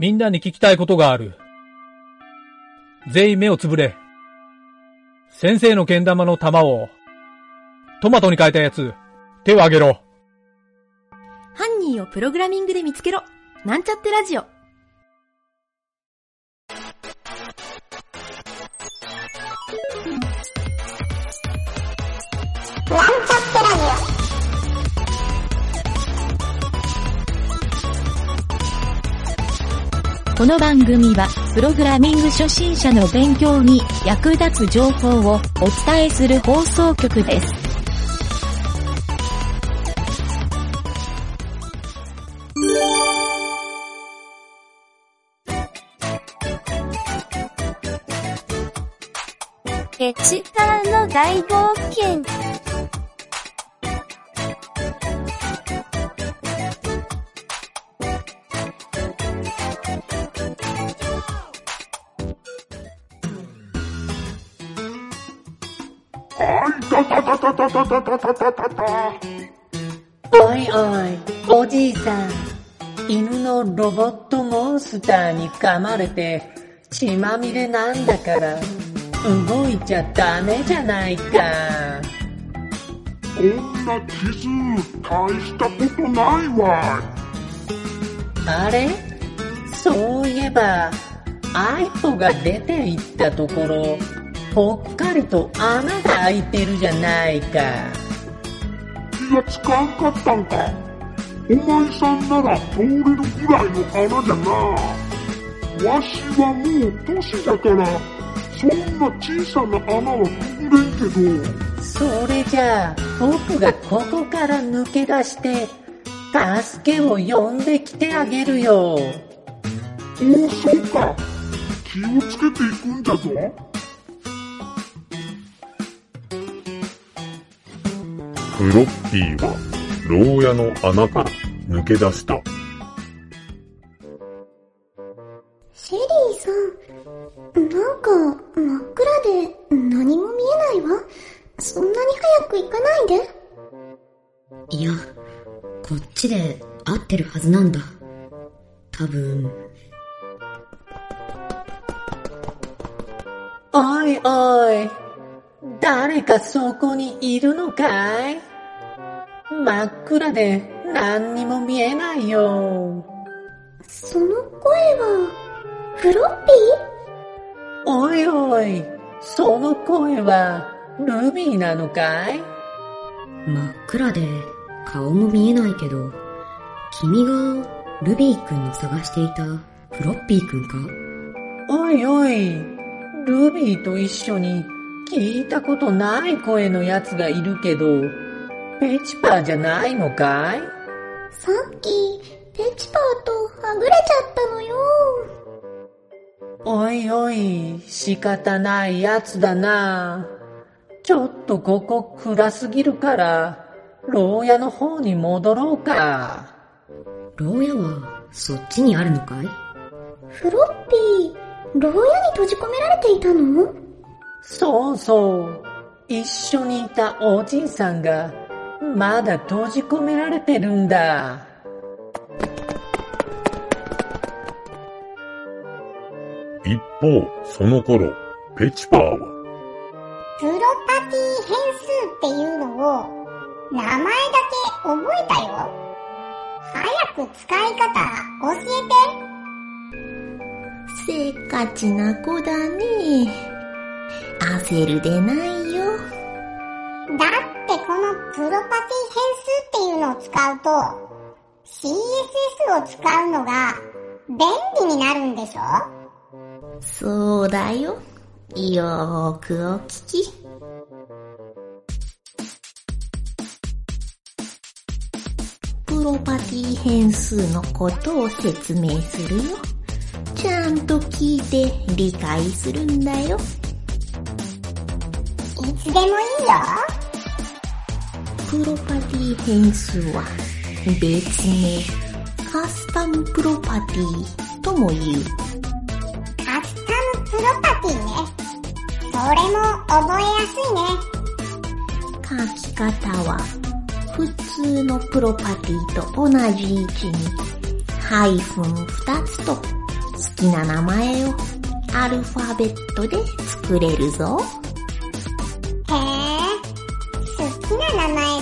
みんなに聞きたいことがある。全員目をつぶれ。先生の剣玉の玉を、トマトに変えたやつ、手を挙げろ。犯人をプログラミングで見つけろ。なんちゃってラジオ。この番組は、プログラミング初心者の勉強に役立つ情報をお伝えする放送局です。エチカーの大冒険。はい、たたたたたたたたたたたた。おいおい、おじいさん。犬のロボットモンスターに噛まれて血まみれなんだから動いちゃダメじゃないか。こんな傷、大したことないわあれ？そういえば、アイポが出て行ったところ、ぽっかりと穴が開いてるじゃないか。い。気がつかんかったんか。お前さんなら通れるぐらいの穴じゃな。わしはもう年だから、そんな小さな穴はくぐれんけど、それじゃあ、僕がここから抜け出して、助けを呼んできてあげるよ。おお、そうか。気をつけていくんじゃぞ。フロッピーは牢屋の穴から抜け出した。シェリーさん、なんか真っ暗で何も見えないわ。そんなに早く行かないで。いや、こっちで合ってるはずなんだ。多分、おいおい、誰かそこにいるのかい？真っ暗で何にも見えないよ。その声は、フロッピおいおい、その声はルビーなのかい？真っ暗で顔も見えないけど、君がルビーくんの探していたフロッピーくんか？おいおい、ルビーと一緒に聞いたことない声のやつがいるけど、ペチパーじゃないのかい？ーさっき、ペチパーとはぐれちゃったのよ。おいおい、仕方ないやつだな。ちょっとここ暗すぎるから、牢屋の方に戻ろうか。牢屋はそっちにあるのかい？フロッピー、牢屋に閉じ込められていたの？そうそう。一緒にいたおじいさんが、まだ閉じ込められてるんだ。一方、その頃、ペチパーは、プロパティ変数っていうのを、名前だけ覚えたよ。早く使い方教えて。せっかちな子だね。焦るでないよ。だプロパティ変数っていうのを使うと、CSS を使うのが便利になるんでしょ？そうだよ。よーくお聞き。プロパティ変数のことを説明するよ。ちゃんと聞いて理解するんだよ。いつでもいいよ。プロパティ変数は別名カスタムプロパティとも言う。カスタムプロパティね。それも覚えやすいね。書き方は普通のプロパティと同じ位置にハイフン2つと好きな名前をアルファベットで作れるぞ。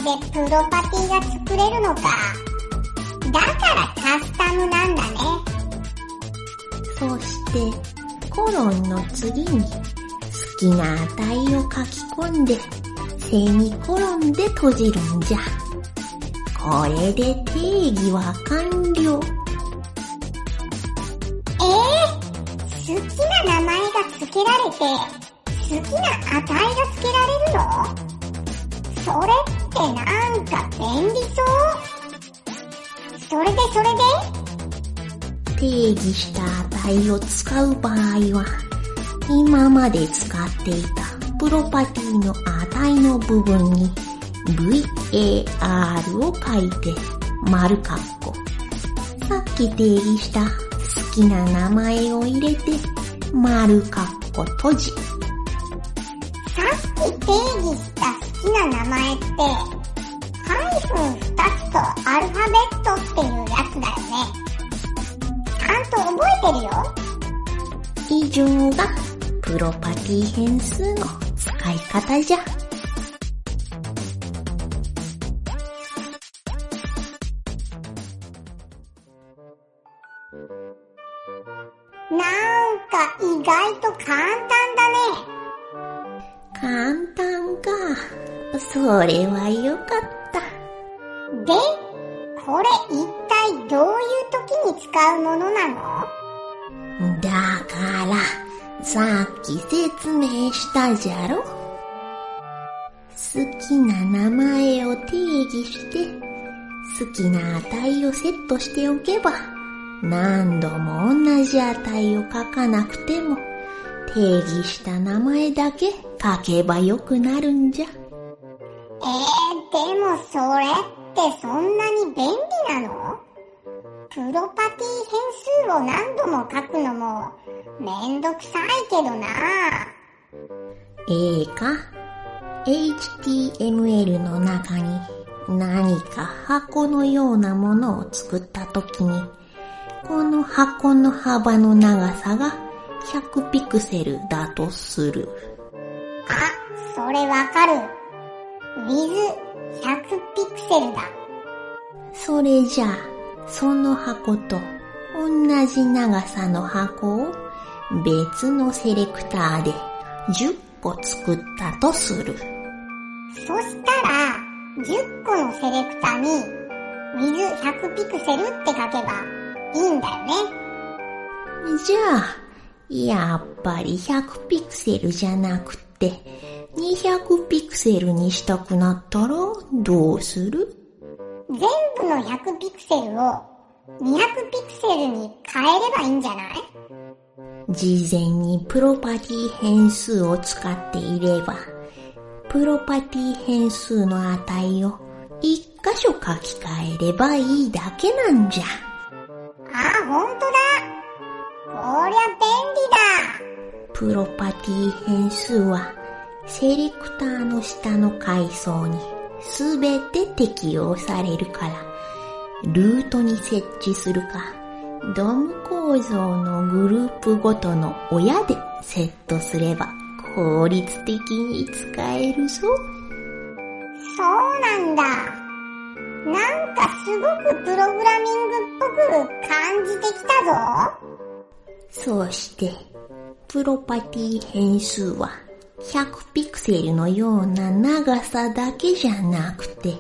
でプロパティが作れるのか。だからカスタムなんだね。そして、コロンの次に好きな値を書き込んで、セミコロンで閉じるんじゃ。これで定義は完了。ええ好きな名前が付けられて、好きな値が付けられれでそれで定義した値を使う場合は、今まで使っていたプロパティの値の部分に VAR を書いて丸括弧。さっき定義した好きな名前を入れて丸括弧閉じ。さっき定義した好きな名前って、ハイフン2つとアルファベットっていうやつだよね。ちゃんと覚えてるよ。以上がプロパティ変数の使い方じゃ。なんか意外と簡単だね。簡単か。それはよかった。で、これ一体どういう時に使うものなの？だから、さっき説明したじゃろ？好きな名前を定義して、好きな値をセットしておけば、何度も同じ値を書かなくても、定義した名前だけ書けばよくなるんじゃ。えー、でもそれってそんなに便利なの？プロパティ変数を何度も書くのもめんどくさいけどなええか ?HTML の中に何か箱のようなものを作ったときに、この箱の幅の長さが100ピクセルだとする。あ、それわかる。With100 ピクセルだ。それじゃあ、その箱と同じ長さの箱を別のセレクターで10個作ったとする。そしたら、10個のセレクタに with100 ピクセルって書けばいいんだよね。じゃあ、やっぱり100ピクセルじゃなくて、200ピクセルにしたくなったらどうする？全部の100ピクセルを200ピクセルに変えればいいんじゃない？事前にプロパティ変数を使っていれば、プロパティ変数の値を一箇所書き換えればいいだけなんじゃ。あ、ほんとだ。こりゃ便利だ。プロパティ変数は、セレクターの下の階層にすべて適用されるから、ルートに設置するか、ドム構造のグループごとの親でセットすれば効率的に使えるぞ。そうなんだ。なんかすごくプログラミングっぽく感じてきたぞ。そして、プロパティ変数は100ピクセルのような長さだけじゃなくて、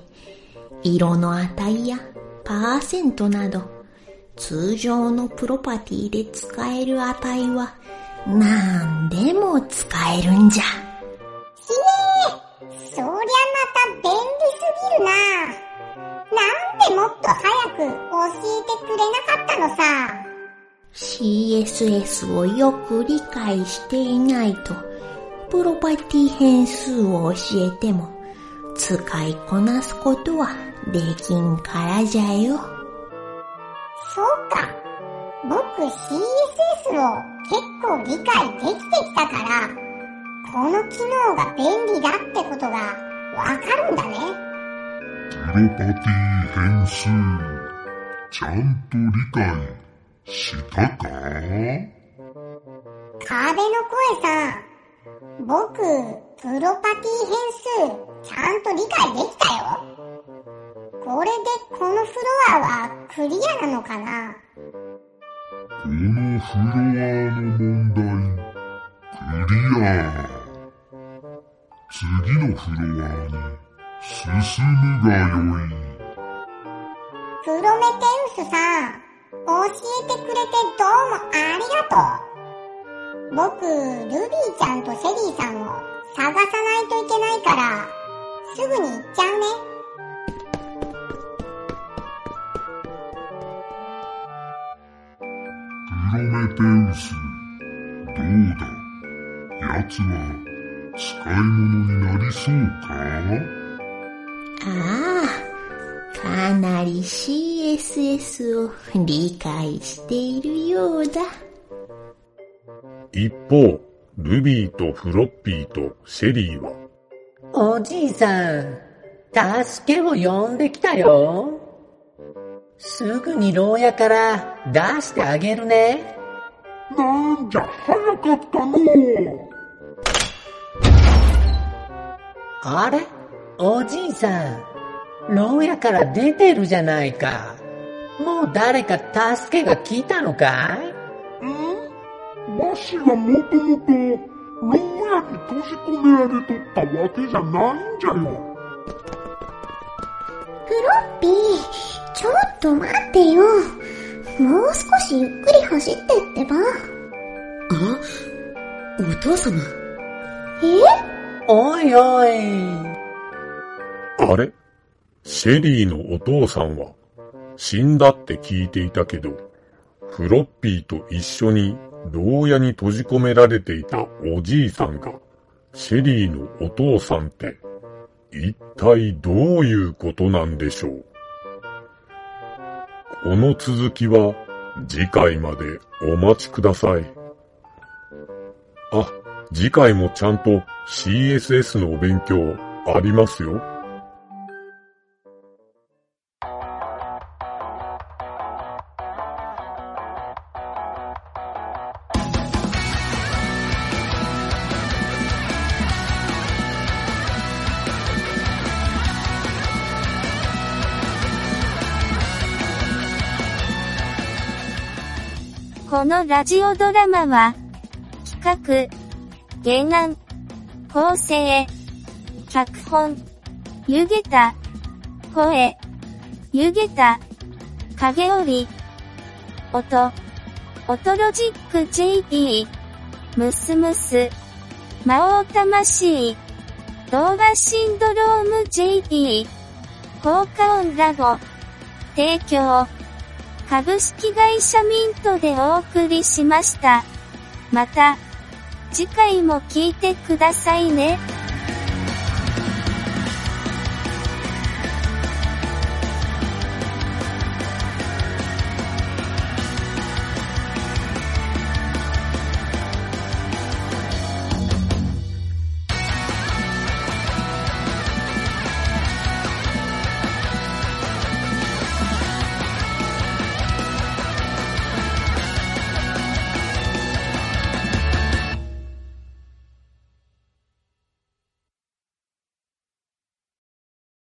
色の値やパーセントなど、通常のプロパティで使える値は何でも使えるんじゃ。ひえそりゃまた便利すぎるな。なんでもっと早く教えてくれなかったのさ。CSS をよく理解していないと、プロパティ変数を教えても、使いこなすことはできんからじゃよ。そうか。僕 CSS を結構理解できてきたから、この機能が便利だってことがわかるんだね。プロパティ変数。ちゃんと理解したか？壁の声さん、僕、プロパティ変数、ちゃんと理解できたよ。これでこのフロアはクリアなのかな？このフロアの問題、クリア。次のフロアに進むがよい。プロメテウスさん、教えてくれてどうもありがとう。僕、ルビーちゃんとシェリーさんを探さないといけないから、すぐに行っちゃうね。プロメテウス、どうだ?奴は使い物になりそうか?ああ、かなり CSS を理解しているようだ。一方、ルビーとフロッピーとシェリーは、おじいさん、助けを呼んできたよ。すぐに牢屋から出してあげるね。なんじゃ早かったのあれ？おじいさん、牢屋から出てるじゃないか。もう誰か助けが来たのかい？んわしはもともと、牢屋に閉じ込められとったわけじゃないんじゃよ。フロッピー、ちょっと待ってよ。もう少しゆっくり走ってってば。あ、お父様？え？おいおい。あれ？シェリーのお父さんは死んだって聞いていたけど、フロッピーと一緒に牢屋に閉じ込められていたおじいさんが、シェリーのお父さんって、一体どういうことなんでしょう？この続きは次回までお待ちください。あ、次回もちゃんと CSS のお勉強ありますよ。このラジオドラマは、企画、原案、構成、脚本、ゆげた、声、ゆげた、影織、音、音ロジック JP、ムスムス、魔王魂、動画シンドローム JP、効果音ラボ、提供、株式会社ミントでお送りしました。また、次回も聞いてくださいね。